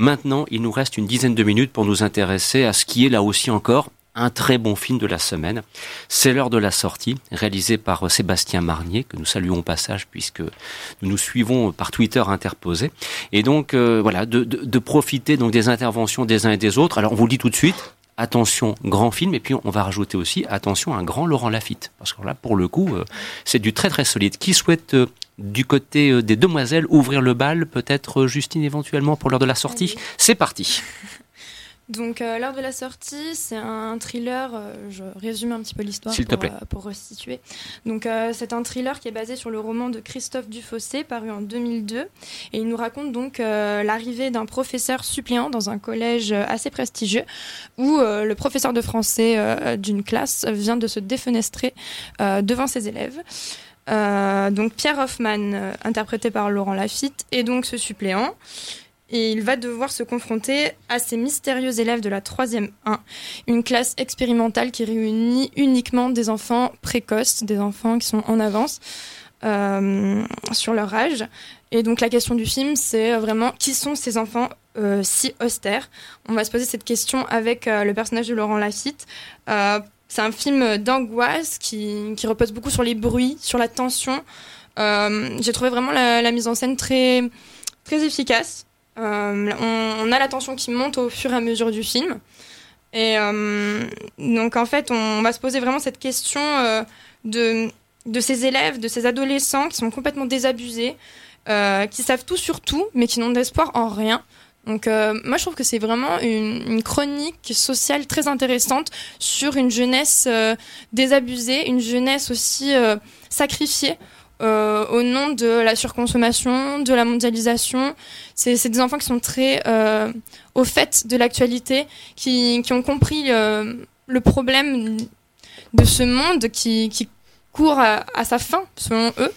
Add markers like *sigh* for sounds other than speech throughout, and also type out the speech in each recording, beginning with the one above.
Maintenant, il nous reste une dizaine de minutes pour nous intéresser à ce qui est là aussi encore un très bon film de la semaine. C'est l'heure de la sortie, réalisé par euh, Sébastien Marnier, que nous saluons au passage puisque nous nous suivons par Twitter interposé. Et donc, euh, voilà, de, profiter donc des interventions des uns et des autres. Alors, on vous le dit tout de suite, attention, grand film, et puis on va rajouter aussi, attention, un grand Laurent Lafitte. Parce que là, pour le coup, euh, c'est du très très solide. Qui souhaite, du côté des demoiselles, ouvrir le bal Peut-être Justine éventuellement pour l'heure de la sortie C'est parti *laughs* donc, euh, l'heure de la sortie, c'est un thriller. Euh, je résume un petit peu l'histoire pour, euh, pour, resituer. Donc, c'est un thriller qui est basé sur le roman de Christophe Dufossé, paru en 2002. Et il nous raconte donc l'arrivée d'un professeur suppléant dans un collège assez prestigieux, où le professeur de français d'une classe vient de se défenestrer devant ses élèves. Donc, Pierre Hoffman, interprété par Laurent Lafitte, est donc ce suppléant et il va devoir se confronter à ces mystérieux élèves de la 3e 1, une classe expérimentale qui réunit uniquement des enfants précoces, des enfants qui sont en avance euh, sur leur âge. Et donc la question du film, c'est vraiment qui sont ces enfants euh, si austères? On va se poser cette question avec euh, le personnage de Laurent Lafitte. C'est un film d'angoisse qui, repose beaucoup sur les bruits, sur la tension. J'ai trouvé vraiment la, mise en scène très, efficace. Euh, on, a la tension qui monte au fur et à mesure du film. Et euh, donc en fait, on va se poser vraiment cette question euh, de ces élèves, de ces adolescents qui sont complètement désabusés, qui savent tout sur tout, mais qui n'ont d'espoir en rien. Donc moi je trouve que c'est vraiment une, chronique sociale très intéressante sur une jeunesse désabusée, une jeunesse aussi sacrifiée euh, au nom de la surconsommation, de la mondialisation. C'est des enfants qui sont très euh, au fait de l'actualité, qui, ont compris euh, le problème de ce monde qui, court à, sa fin, selon eux.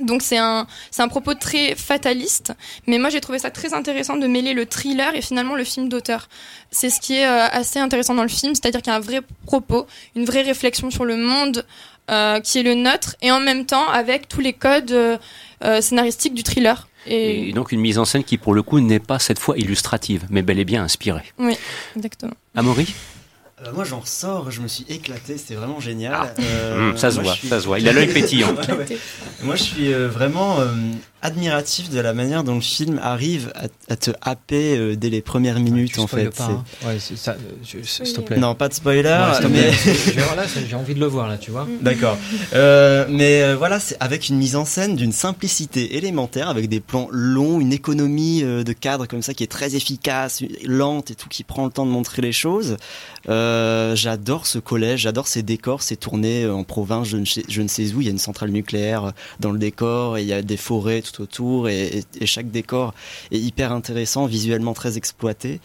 Donc c'est un, c'est un propos très fataliste, mais moi j'ai trouvé ça très intéressant de mêler le thriller et finalement le film d'auteur. C'est ce qui est assez intéressant dans le film, c'est-à-dire qu'il y a un vrai propos, une vraie réflexion sur le monde, euh, qui est le nôtre, et en même temps avec tous les codes euh, euh, scénaristiques du thriller. Et... donc une mise en scène qui pour le coup n'est pas cette fois illustrative, mais bel et bien inspirée. Oui, exactement. Amaury? Moi j'en ressors, je me suis éclaté, c'était vraiment génial. Ah. Mmh, ça se voit, ça se voit. Il a l'œil *laughs* pétillant. Moi je suis vraiment admiratif de la manière dont le film arrive à, te happer euh, dès les premières minutes en fait. Pas, hein. ouais, ça, euh, s'il te plaît. Non, pas de spoiler. mais... *laughs* j'ai envie de le voir là, tu vois. D'accord. Euh, mais voilà, c'est avec une mise en scène d'une simplicité élémentaire, avec des plans longs, une économie de cadre comme ça qui est très efficace, lente et tout, qui prend le temps de montrer les choses. j'adore ce collège, j'adore ces décors, c'est tourné en province, je ne, sais, je ne sais où. Il y a une centrale nucléaire dans le décor, et il y a des forêts, tout autour et, chaque décor est hyper intéressant, visuellement très exploité.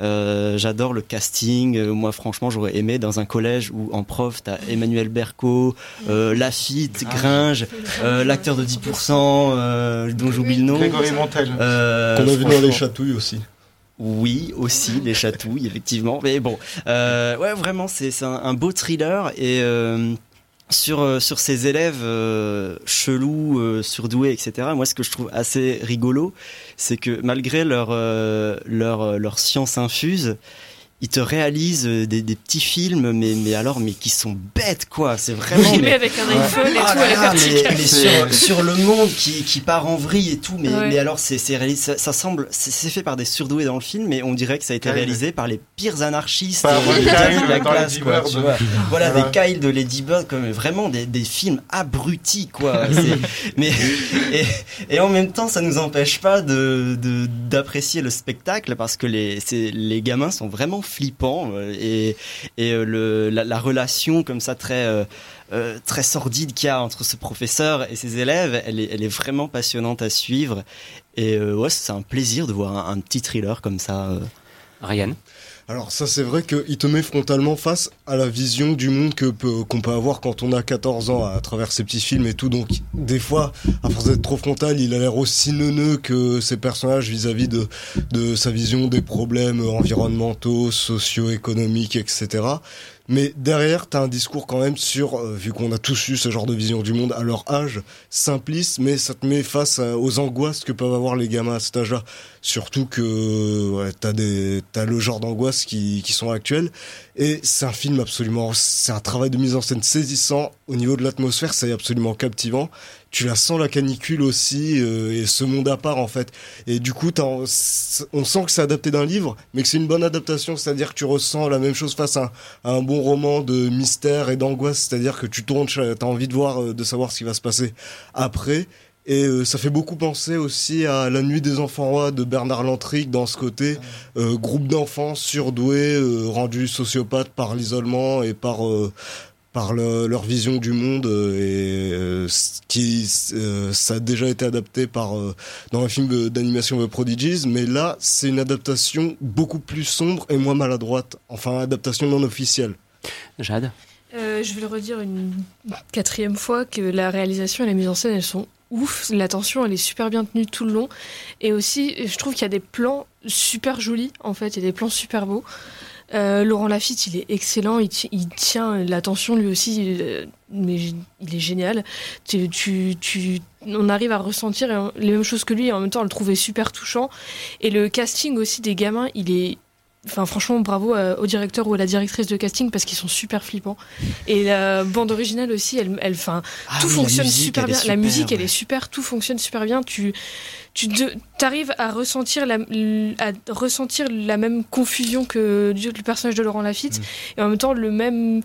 Euh, j'adore le casting. Euh, moi, franchement, j'aurais aimé dans un collège où en prof, t'as Emmanuel Berco, euh, Lafitte, ah. Gringe, euh, l'acteur de 10%, dont j'oublie le nom. Grégory Montel. Qu'on a vu dans Les Chatouilles aussi. Oui, aussi les chatouilles, *laughs* effectivement. Mais bon, ouais, vraiment, c'est un, un, beau thriller et sur, euh, sur ces élèves euh, chelous, euh, surdoués, etc. Moi, ce que je trouve assez rigolo, c'est que malgré leur, leur, leur science infuse, il te réalise euh, des, des, petits films, mais, mais alors, mais qui sont bêtes, quoi. C'est vraiment. Filmé avec un iPhone et ah tout, là, mais, mais sur, sur, le monde qui, qui part en vrille et tout, mais, mais alors, c'est, ça, ça, semble, c'est, fait par des surdoués dans le film, mais on dirait que ça a été réalisé par les pires anarchistes de la classe, quoi. Tu vois. Voilà, des Kyle de Lady Bird, comme vraiment des, des films abrutis, quoi. *laughs* mais, et, et, en même temps, ça nous empêche pas de, de, d'apprécier le spectacle parce que les, les gamins sont vraiment flippant euh, et, et euh, le, la, relation comme ça très euh, très sordide qu'il y a entre ce professeur et ses élèves, elle est, elle est vraiment passionnante à suivre et ouais c'est un plaisir de voir un, petit thriller comme ça. Ryan? Alors ça c'est vrai qu'il te met frontalement face à la vision du monde qu'on peut avoir quand on a 14 ans à travers ces petits films et tout. Donc des fois, à force d'être trop frontal, il a l'air aussi neuneux que ses personnages vis-à-vis de, sa vision des problèmes environnementaux, socio-économiques, etc. Mais derrière, t'as un discours quand même sur, euh, vu qu'on a tous eu ce genre de vision du monde à leur âge, simpliste, mais ça te met face à- aux angoisses que peuvent avoir les gamins à cet âge-là. Surtout que ouais, t'as le genre qui, sont actuelles. Et c'est un film absolument, c'est un travail de mise en scène saisissant. Au niveau de l'atmosphère, c'est absolument captivant. Tu la sens la canicule aussi euh, et ce monde à part en fait. Et du coup, on sent que c'est adapté d'un livre, mais que c'est une bonne adaptation. C'est-à-dire que tu ressens la même chose face à, un- bon roman de mystère et d'angoisse. C'est-à-dire que tu tournes, t'as envie de voir, euh, de savoir ce qui va se passer après. Et euh, ça fait beaucoup penser aussi à La Nuit des Enfants Rois de Bernard Lantric dans ce côté euh, groupe d'enfants surdoués, euh, rendus sociopathes par l'isolement et par euh, par le- leur vision du monde et euh, qui euh, ça a déjà été adapté par euh, dans un film d'animation de Prodigies. Mais là c'est une adaptation beaucoup plus sombre et moins maladroite. Enfin adaptation non officielle. Jade? Euh, je vais le redire une quatrième fois que la réalisation et la mise en scène elles sont ouf, la tension elle est super bien tenue tout le long et aussi je trouve qu'il y a des plans super jolis en fait, il y a des plans super beaux. Euh, Laurent Lafitte il est excellent, il, ti- il tient l'attention lui aussi, euh, mais il est génial. Tu, tu, on arrive à ressentir euh, les mêmes choses que lui et en même temps à le trouver super touchant. Et le casting aussi des gamins, il est Enfin, franchement, bravo à- au directeur ou à la directrice de casting parce qu'ils sont super flippants. Et la bande originale aussi, elle, elle, enfin, Ah tout oui, fonctionne musique, super bien. la super, musique, elle est super, tout fonctionne super bien. Tu, tu arrives à ressentir la, à ressentir la même confusion que du- le personnage de Laurent Lafitte et en même temps le même,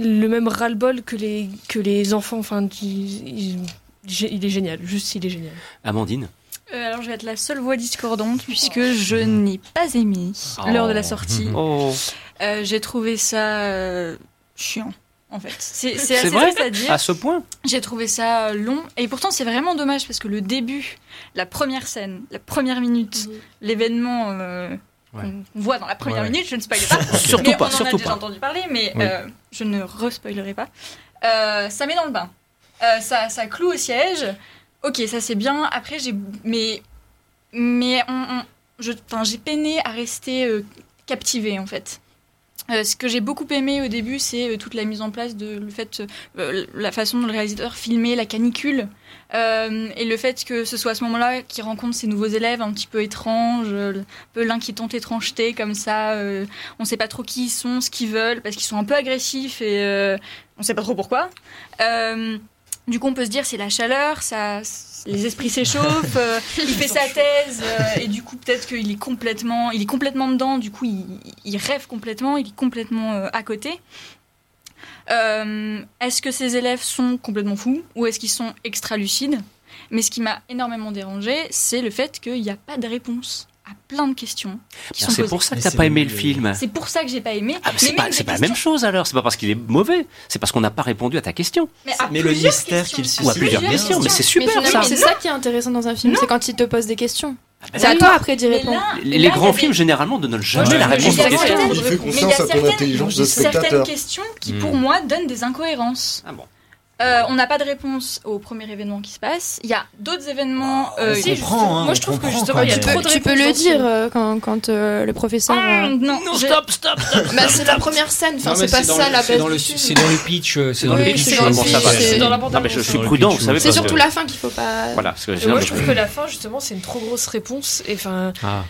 le même ras-le-bol que les, que les enfants. Enfin, il, il- il est génial. Juste, il est génial. Amandine? Euh, alors je vais être la seule voix discordante puisque je n'ai pas aimé l'heure de la sortie. *laughs* Oh. Euh, J'ai trouvé ça euh, chiant. En fait, c'est c'est assez vrai triste à dire. À ce point J'ai trouvé ça long et pourtant c'est vraiment dommage parce que le début, la première scène, la première minute, l'événement euh, Ouais. qu'on voit dans la première Ouais, ouais. minute, je ne spoil pas. *laughs* Surtout mais pas, on en a surtout déjà pas. entendu parler, mais Oui. euh, je ne respoilerai pas. Euh, ça met dans le bain. Euh, ça, ça cloue au siège. Ok, ça c'est bien. Après, j'ai. Mais. Mais on, on- j'ai peiné à rester euh, captivée en fait. Euh, ce que j'ai beaucoup aimé au début, c'est euh, toute la mise en place de le fait, euh, la façon dont le réalisateur filmait la canicule et le fait que ce soit à ce moment-là qu'il rencontre ses nouveaux élèves un petit peu étranges, un peu l'inquiétante étrangeté comme ça. on sait pas trop qui ils sont, ce qu'ils veulent, parce qu'ils sont un peu agressifs et on sait pas trop pourquoi. Du coup, on peut se dire c'est la chaleur, ça, les esprits s'échauffent, euh, il fait sa thèse euh, et du coup peut-être qu'il est complètement, il est complètement dedans. Du coup, il, rêve complètement, il est complètement euh, à côté. Est-ce que ces élèves sont complètement fous ou est-ce qu'ils sont extra lucides Mais ce qui m'a énormément dérangé, c'est le fait qu'il n'y a pas de réponse à plein de questions qui sont C'est pour ça que t'as pas aimé le- film. C'est pour ça que j'ai pas aimé. Ah, c'est pas, la même chose alors. C'est pas parce qu'il est mauvais. C'est parce qu'on n'a pas répondu à ta question. Mais, à Mais le mystère qu'il suscite. Ou à plusieurs questions. Mais c'est super ça. c'est ça qui est intéressant dans un film, c'est quand il te pose des questions. bah C'est à toi après d'y répondre. là- Les, là, grands films généralement ne donnent jamais Ouais, la réponse il y aux a questions. certaines- il fait confiance à ton certaines- intelligence de certaines spectateur questions qui, Hmm. pour moi, donnent des incohérences. Ah bon. Euh, on n'a pas de réponse au premier événement qui se passe. Il y a d'autres événements. euh, si, comprend, hein, moi, je trouve que justement, quand il y a même. Tu peux, trop de tu peux le dire euh, quand, quand euh, le professeur. Ah, euh, non, Non, stop, stop, stop. Bah, c'est la première scène, enfin, c'est pas dans ça le- la c'est dans le du film. c'est dans le pitch c'est dans le pitch c'est dans la bande Non, mais je suis prudent, vous savez. C'est surtout la fin qu'il faut pas. Voilà, moi, je trouve que la fin, justement, c'est une trop grosse réponse. Et enfin, Ah.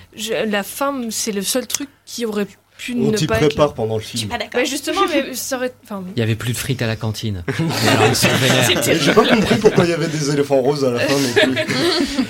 la fin, c'est le seul truc qui aurait pu on ne t'y pas être. prépare pendant le Je suis film pas d'accord. Bah, justement, mais ça aurait. Enfin, Il y avait plus de frites à la cantine. Mais alors, ils sont vénères. j'ai pas compris pourquoi il y avait des éléphants roses à la fin non *laughs* plus